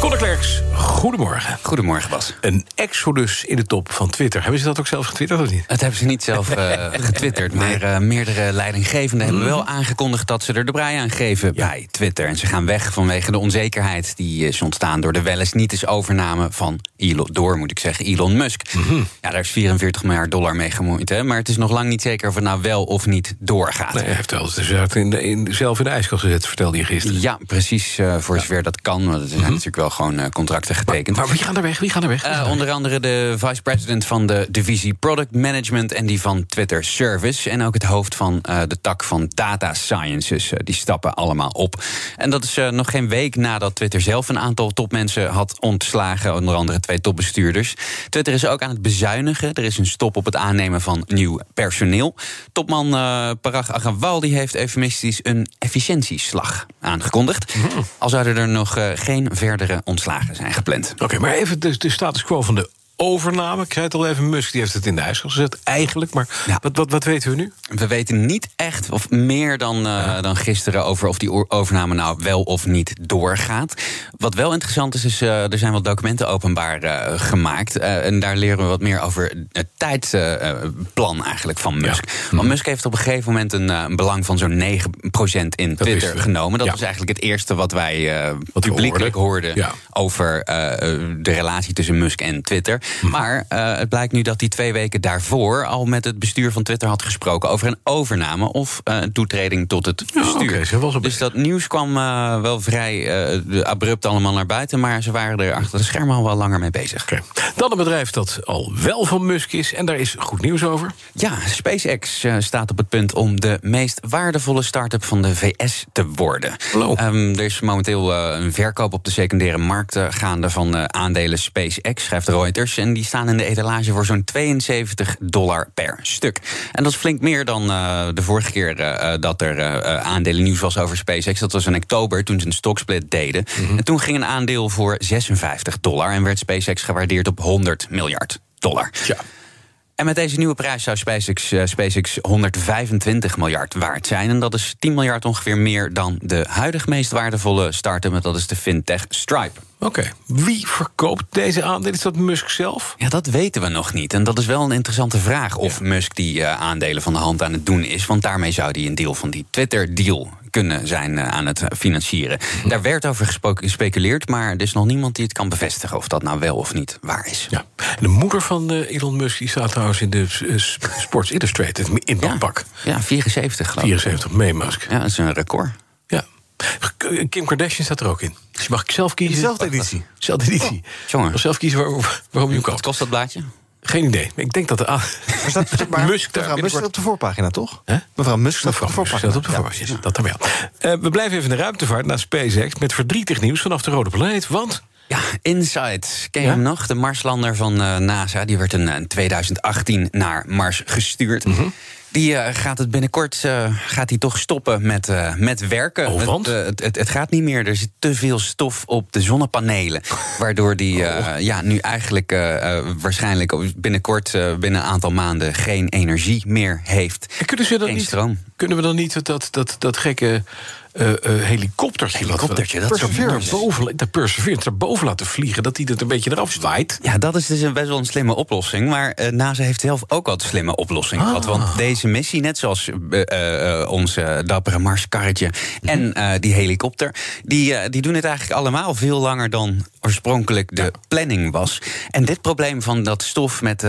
Conor Klerks, goedemorgen. Goedemorgen, Bas. Een exodus in de top van Twitter. Hebben ze dat ook zelf getwitterd of niet? Dat hebben ze niet zelf uh, getwitterd, maar uh, meerdere leidinggevenden hebben wel aangekondigd dat ze er de brei aan geven ja. bij Twitter. En ze gaan weg vanwege de onzekerheid die is ontstaan door de wel eens niet eens overname van Elon, door, moet ik zeggen, Elon Musk. Mm -hmm. Ja, daar is 44 miljard dollar mee gemoeid, hè? maar het is nog lang niet zeker of het nou wel of niet doorgaat. Nee, hij heeft wel eens in de, in, zelf in de ijskast gezet, vertelde je gisteren. Ja, precies, uh, voor ja. zover dat kan. Want zijn mm -hmm. natuurlijk wel gewoon contracten getekend. Maar, maar wie gaan er weg? Wie gaan er weg? Uh, onder andere de vice-president van de divisie Product Management en die van Twitter Service. En ook het hoofd van uh, de tak van Data Sciences. Uh, die stappen allemaal op. En dat is nog geen week nadat Twitter zelf een aantal topmensen had ontslagen. Onder andere twee topbestuurders. Twitter is ook aan het bezuinigen. Er is een stop op het aannemen van nieuw personeel. Topman Parag Agrawal die heeft eufemistisch een efficiëntieslag aangekondigd. Mm -hmm. Al zouden er nog geen verdere ontslagen zijn gepland. Oké, maar even de, de status quo van de overname. Ik zei het al even, Musk die heeft het in de ijskast gezet, eigenlijk. Maar ja. wat, wat, wat weten we nu? We weten niet echt, of meer dan, uh, ja. dan gisteren... over of die overname nou wel of niet doorgaat. Wat wel interessant is, is uh, er zijn wat documenten openbaar uh, gemaakt. en daar leren we wat meer over het tijdplan eigenlijk van Musk. Ja. Want Musk heeft op een gegeven moment een, een belang van zo'n 9% in dat Twitter genomen. Dat was eigenlijk het eerste wat wij wat publiekelijk hoorden... hoorden over de relatie tussen Musk en Twitter... Maar uh, het blijkt nu dat hij twee weken daarvoor al met het bestuur van Twitter had gesproken over een overname of uh, toetreding tot het bestuur. Ja, okay, dus dat nieuws kwam uh, wel vrij abrupt allemaal naar buiten, maar ze waren er achter de schermen al wel langer mee bezig. Okay. Dan een bedrijf dat al wel van Musk is en daar is goed nieuws over. Ja, SpaceX staat op het punt om de meest waardevolle start-up van de VS te worden. Um, er is momenteel een verkoop op de secundaire markt gaande van aandelen SpaceX, schrijft Reuters. En die staan in de etalage voor zo'n 72 dollar per stuk. En dat is flink meer dan uh, de vorige keer uh, dat er uh, aandelen nieuws was over SpaceX. Dat was in oktober, toen ze een stocksplit deden. Mm -hmm. En toen ging een aandeel voor 56 dollar en werd SpaceX gewaardeerd op 100 miljard dollar. Ja. En met deze nieuwe prijs zou SpaceX, uh, SpaceX 125 miljard waard zijn. En dat is 10 miljard ongeveer meer dan de huidig meest waardevolle start-up. Dat is de fintech Stripe. Oké, okay. wie verkoopt deze aandelen? Is dat Musk zelf? Ja, dat weten we nog niet. En dat is wel een interessante vraag of ja. Musk die uh, aandelen van de hand aan het doen is. Want daarmee zou hij een deel van die Twitter-deal kunnen zijn uh, aan het financieren. Hm. Daar werd over gespeculeerd, maar er is nog niemand die het kan bevestigen of dat nou wel of niet waar is. Ja. De moeder van uh, Elon Musk die staat trouwens in de Sports Illustrated in dat ja. pak. Ja, 74 geloof 74, mee Musk. Ja, dat is een record. Kim Kardashian staat er ook in. Dus je mag zelf kiezen. Dezelfde editie. Dezelfde editie. Oh, jongen. zelf kiezen waarom, waarom je hem koopt. Wat kost dat blaadje? Geen idee. Ik denk dat de maar staat, maar Musk, mevrouw Musk staat op de voorpagina, toch? Mevrouw Musk staat op de voorpagina. Op de voorpagina. Ja. Dat dan wel. Uh, we blijven even in de ruimtevaart naar SpaceX... met verdrietig nieuws vanaf de rode planeet, want... Ja, Insight. Ken je ja? hem nog? De Marslander van uh, NASA. Die werd in uh, 2018 naar Mars gestuurd. Mm -hmm. Die uh, gaat het binnenkort uh, gaat die toch stoppen met, uh, met werken. Oh, want? Het, het, het, gaat niet meer. Er zit te veel stof op de zonnepanelen. Waardoor die oh. ja, nu eigenlijk waarschijnlijk binnenkort, binnen een aantal maanden, geen energie meer heeft. En kunnen ze dan geen niet, stroom. Kunnen we dan niet dat, dat, dat gekke. Uh, uh, helikoptertje, helikoptertje dat Perseverance. Boven, Perseverance erboven laten vliegen, dat hij het een beetje eraf zwaait. Ja, dat is dus een best wel een slimme oplossing. Maar uh, NASA heeft zelf ook al een slimme oplossing ah. gehad. Want deze missie, net zoals ons dappere Marskarretje en die helikopter, die, die doen het eigenlijk allemaal veel langer dan oorspronkelijk de ja. planning was. En dit probleem van dat stof met,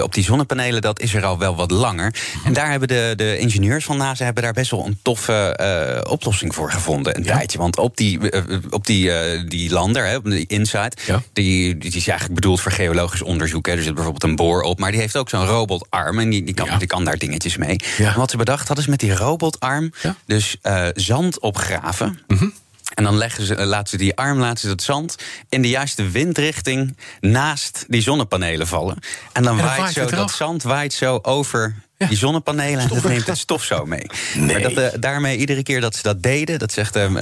op die zonnepanelen, dat is er al wel wat langer. En daar hebben de, de ingenieurs van NASA hebben daar best wel een toffe oplossing voor gevonden. Een ja. tijdje. Want op die, uh, op die, die lander, hè, op die Insight, ja. die, die is eigenlijk bedoeld voor geologisch onderzoek. Hè. Er zit bijvoorbeeld een boor op. Maar die heeft ook zo'n robotarm. En die, die, kan, die kan daar dingetjes mee. En wat ze bedacht hadden is met die robotarm dus zand opgraven. Mm -hmm. En dan leggen ze, laten ze die arm, laten ze het zand in de juiste windrichting naast die zonnepanelen vallen. En dan, en dan waait, waait zo dat zand waait zo over Die zonnepanelen, dat neemt het stof zo mee. Maar dat, uh, daarmee, iedere keer dat ze dat deden, dat zegt um,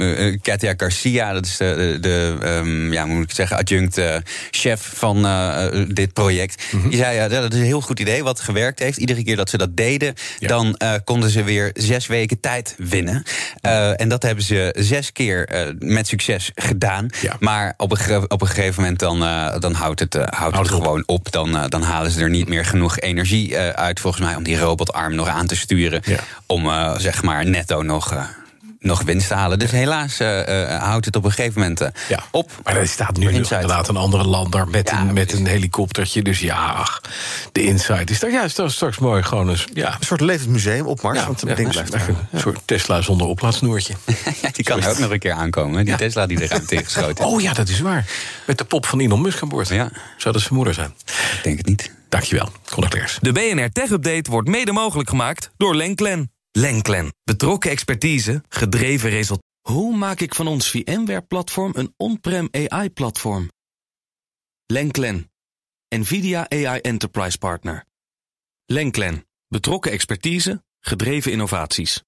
uh, Katia Garcia, dat is de, de um, ja, moet ik zeggen, adjunct chef van dit project. Mm Die zei, ja, dat is een heel goed idee wat gewerkt heeft. Iedere keer dat ze dat deden, dan konden ze weer zes weken tijd winnen. en dat hebben ze zes keer met succes gedaan. Maar op een, op een gegeven moment dan, dan houdt het, houdt het gewoon op. Dan, dan halen ze er niet meer genoeg energie uit, volgens mij, om die robotarm nog aan te sturen. Om uh, zeg maar netto nog. Uh, nog winst te halen. Dus helaas uh, houdt het op een gegeven moment ja. op. Maar er staat nu inderdaad een andere land daar met, een, met een helikoptertje. Dus ja, ach, de inside is daar juist straks mooi. Gewoon eens, ja. Een soort levend museum op Mars. Ja, want ja, ding blijft Een soort Tesla zonder oplaadsnoertje. die kan ook nog een keer aankomen. Die Tesla die er ruimte ingeschoten Oh ja, dat is waar. Met de pop van Elon Musk aan boord. Ja. Zou dat zijn moeder zijn? Ik denk het niet. Dankjewel, collecteurs. De BNR Tech Update wordt mede mogelijk gemaakt door Lenklen. Lenklen. Betrokken expertise, gedreven resultaten. Hoe maak ik van ons VMware-platform een on-prem AI-platform? Lenklen. NVIDIA AI Enterprise Partner. Lenklen. Betrokken expertise, gedreven innovaties.